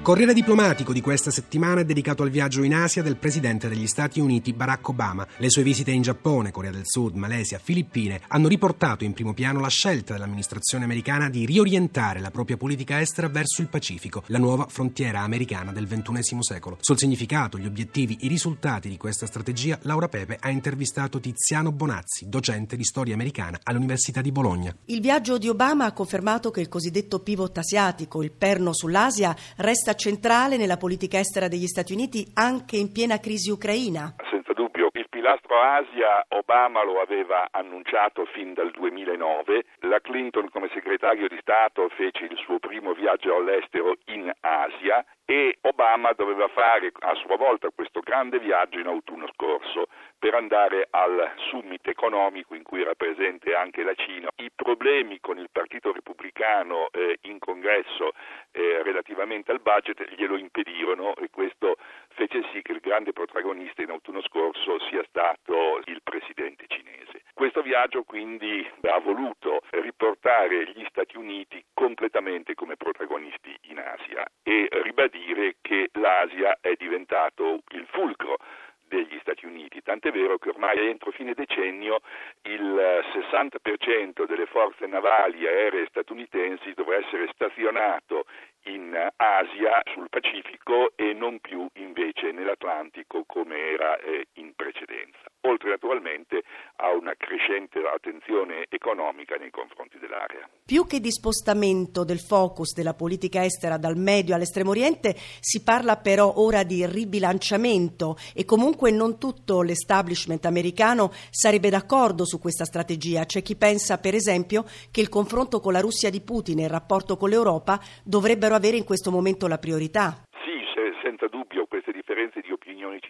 Corriere diplomatico di questa settimana è dedicato al viaggio in Asia del presidente degli Stati Uniti Barack Obama. Le sue visite in Giappone, Corea del Sud, Malesia, Filippine hanno riportato in primo piano la scelta dell'amministrazione americana di riorientare la propria politica estera verso il Pacifico, la nuova frontiera americana del XXI secolo. Sul significato, gli obiettivi, i risultati di questa strategia, Laura Pepe ha intervistato Tiziano Bonazzi, docente di storia americana all'Università di Bologna. Il viaggio di Obama ha confermato che il cosiddetto pivot asiatico, il perno sull'Asia, resta centrale nella politica estera degli Stati Uniti anche in piena crisi ucraina. Il pilastro Asia Obama lo aveva annunciato fin dal 2009, la Clinton come segretario di Stato fece il suo primo viaggio all'estero in Asia e Obama doveva fare a sua volta questo grande viaggio in autunno scorso per andare al summit economico in cui era presente anche la Cina. I problemi con il Partito Repubblicano eh, in congresso eh, relativamente al budget glielo impedirono e questo fece sì che il grande protagonista in autunno scorso sia stato il presidente cinese. Questo viaggio quindi ha voluto riportare gli Stati Uniti completamente come protagonisti in Asia e ribadire che l'Asia è diventato il fulcro degli Stati Uniti, tant'è vero che ormai entro fine decennio il 60% delle forze navali aeree statunitensi dovrà essere stazionato in Asia, sul Pacifico e non più invece nell'Atlantico come era eh, in precedenza, oltre naturalmente a una crescente attenzione economica nei confronti dell'area. Più che di spostamento del focus della politica estera dal Medio all'Estremo Oriente, si parla però ora di ribilanciamento e comunque non tutto l'establishment americano sarebbe d'accordo su questa strategia. C'è chi pensa, per esempio, che il confronto con la Russia di Putin e il rapporto con l'Europa dovrebbero avere in questo momento la priorità. Sì, senza dubbio queste differenze di opinioni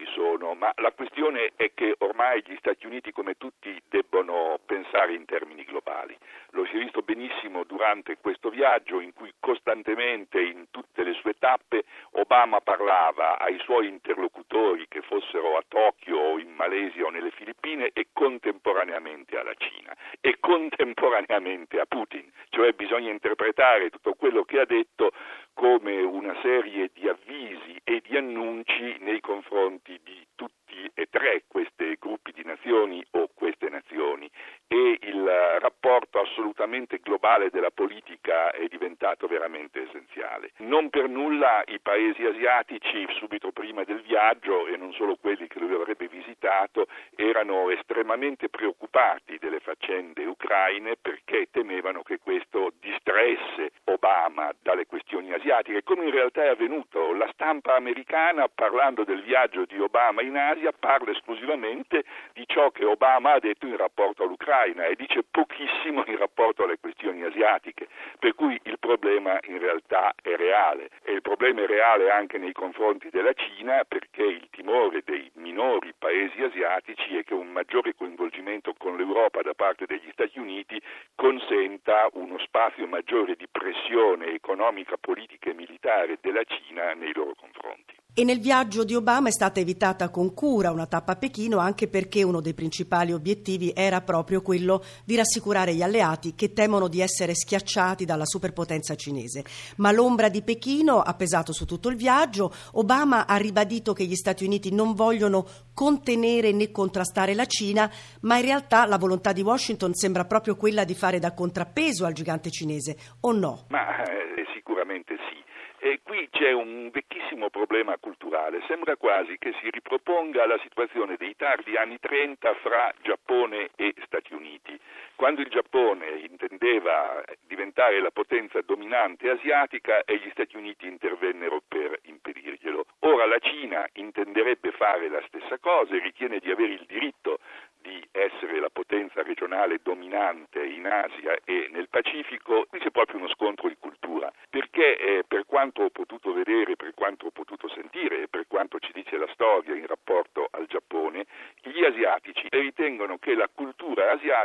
sono, ma la questione è che ormai gli Stati Uniti, come tutti, debbono pensare in termini globali. Lo si è visto benissimo durante questo viaggio in cui costantemente in tutte le sue tappe Obama parlava ai suoi interlocutori che fossero a Tokyo o in Malesia o nelle Filippine e contemporaneamente alla Cina e contemporaneamente a Putin, cioè bisogna interpretare tutto quello che ha detto come una serie di avvisi e di annunci nei confronti di tutti e tre questi gruppi di nazioni o queste nazioni e il rapporto assolutamente globale della politica è diventato veramente essenziale. Non per nulla i paesi asiatici subito prima del viaggio e non solo quelli che lui avrebbe visitato erano estremamente preoccupati delle faccende ucraine perché temevano che questo distresse Obama dalle questioni asiatiche, come in realtà è avvenuto. La stampa americana parlando del viaggio di Obama in Asia parla esclusivamente di ciò che Obama ha detto in rapporto all'Ucraina l'Ucraina e dice pochissimo in rapporto alle questioni asiatiche, per cui il problema in realtà è reale e il problema è reale anche nei confronti della Cina perché il timore dei minori paesi asiatici è che un maggiore coinvolgimento con l'Europa da parte degli Stati Uniti consenta uno spazio maggiore di pressione economica, politica e militare della Cina nei loro confronti. E nel viaggio di Obama è stata evitata con cura una tappa a Pechino anche perché uno dei principali obiettivi era proprio quello di rassicurare gli alleati che temono di essere schiacciati dalla superpotenza cinese. Ma l'ombra di Pechino ha pesato su tutto il viaggio. Obama ha ribadito che gli Stati Uniti non vogliono contenere né contrastare la Cina, ma in realtà la volontà di Washington sembra proprio quella di fare da contrappeso al gigante cinese, o no? Ma eh, sicuramente sì. E qui c'è un vecchissimo problema culturale, sembra quasi che si riproponga la situazione dei tardi anni 30 fra Giappone e Stati Uniti, quando il Giappone intendeva diventare la potenza dominante asiatica e gli Stati Uniti intervennero per impedirglielo. Ora la Cina intenderebbe fare la stessa cosa e ritiene di avere il diritto di essere la potenza regionale dominante in Asia e nel Pacifico, qui c'è proprio uno scontro di cultura, perché eh, per quanto ho potuto vedere, per quanto ho potuto sentire e per quanto ci dice la storia in rapporto al Giappone, gli asiatici asiatici e ritengono che la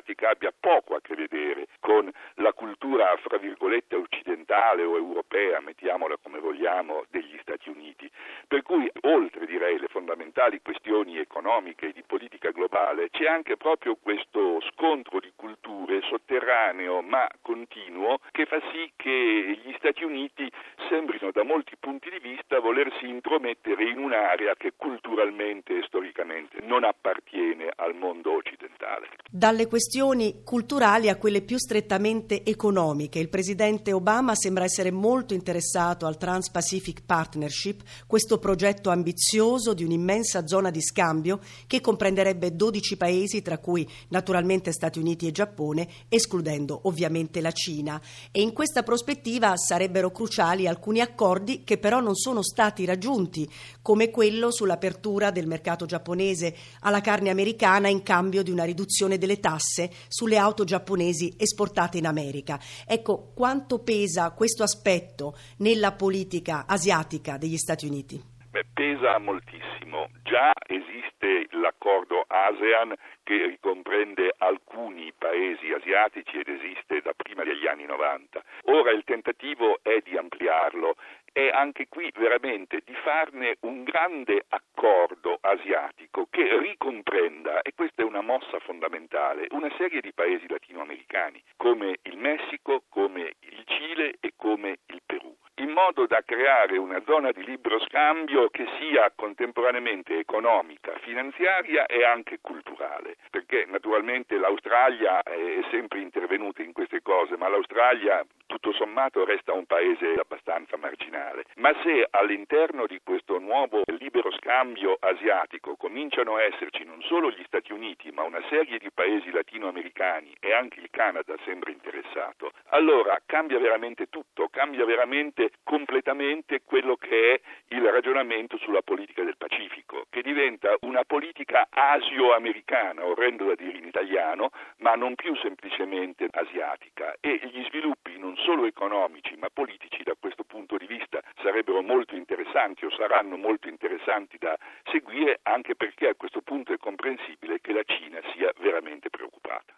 asiatica abbia poco a che vedere con la cultura, fra virgolette, occidentale o europea, mettiamola come vogliamo, degli Stati Uniti. Per cui, oltre direi le fondamentali questioni economiche e di politica globale, c'è anche proprio questo scontro di culture sotterraneo ma continuo che fa sì che gli Stati Uniti sembrino da molti punti di vista volersi intromettere in un'area che culturalmente e storicamente non appartiene al mondo occidentale. Dalle questioni culturali a quelle più strettamente economiche, il presidente Obama sembra essere molto interessato al Trans-Pacific Partnership, questo progetto ambizioso di un'immensa zona di scambio che comprenderebbe 12 paesi, tra cui naturalmente Stati Uniti e Giappone, escludendo ovviamente la Cina. E in questa prospettiva sarebbero cruciali alcuni accordi che però non sono stati raggiunti, come quello sull'apertura del mercato giapponese alla carne americana in cambio di una riduzione delle tasse sulle auto giapponesi esportate in America. Ecco, quanto pesa questo aspetto nella politica asiatica degli Stati Uniti? Beh, pesa moltissimo. Già esiste l'accordo ASEAN che ricomprende alcuni paesi asiatici ed esiste da prima degli anni 90. Ora il tentativo è di ampliarlo e anche qui veramente di farne un grande accordo asiatico che ricomprenda, e questa è una mossa fondamentale, una serie di paesi latinoamericani come il Messico, come il Cile e come il Perù in modo da creare una zona di libero scambio che sia contemporaneamente economica, finanziaria e anche culturale, perché naturalmente l'Australia è sempre intervenuta in queste cose, ma l'Australia tutto sommato resta un paese abbastanza marginale. Ma se all'interno di questo nuovo libero scambio asiatico cominciano a esserci non solo gli Stati Uniti, ma una serie di paesi latinoamericani e anche il Canada sembra interessato, allora cambia veramente tutto, cambia veramente completamente quello che è il ragionamento sulla politica del Pacifico, che diventa una politica asio-americana, orrendo da dire in italiano, ma non più semplicemente asiatica e gli sviluppi non solo economici ma politici da questo punto di vista sarebbero molto interessanti o saranno molto interessanti da seguire anche perché a questo punto è comprensibile che la Cina sia veramente preoccupata.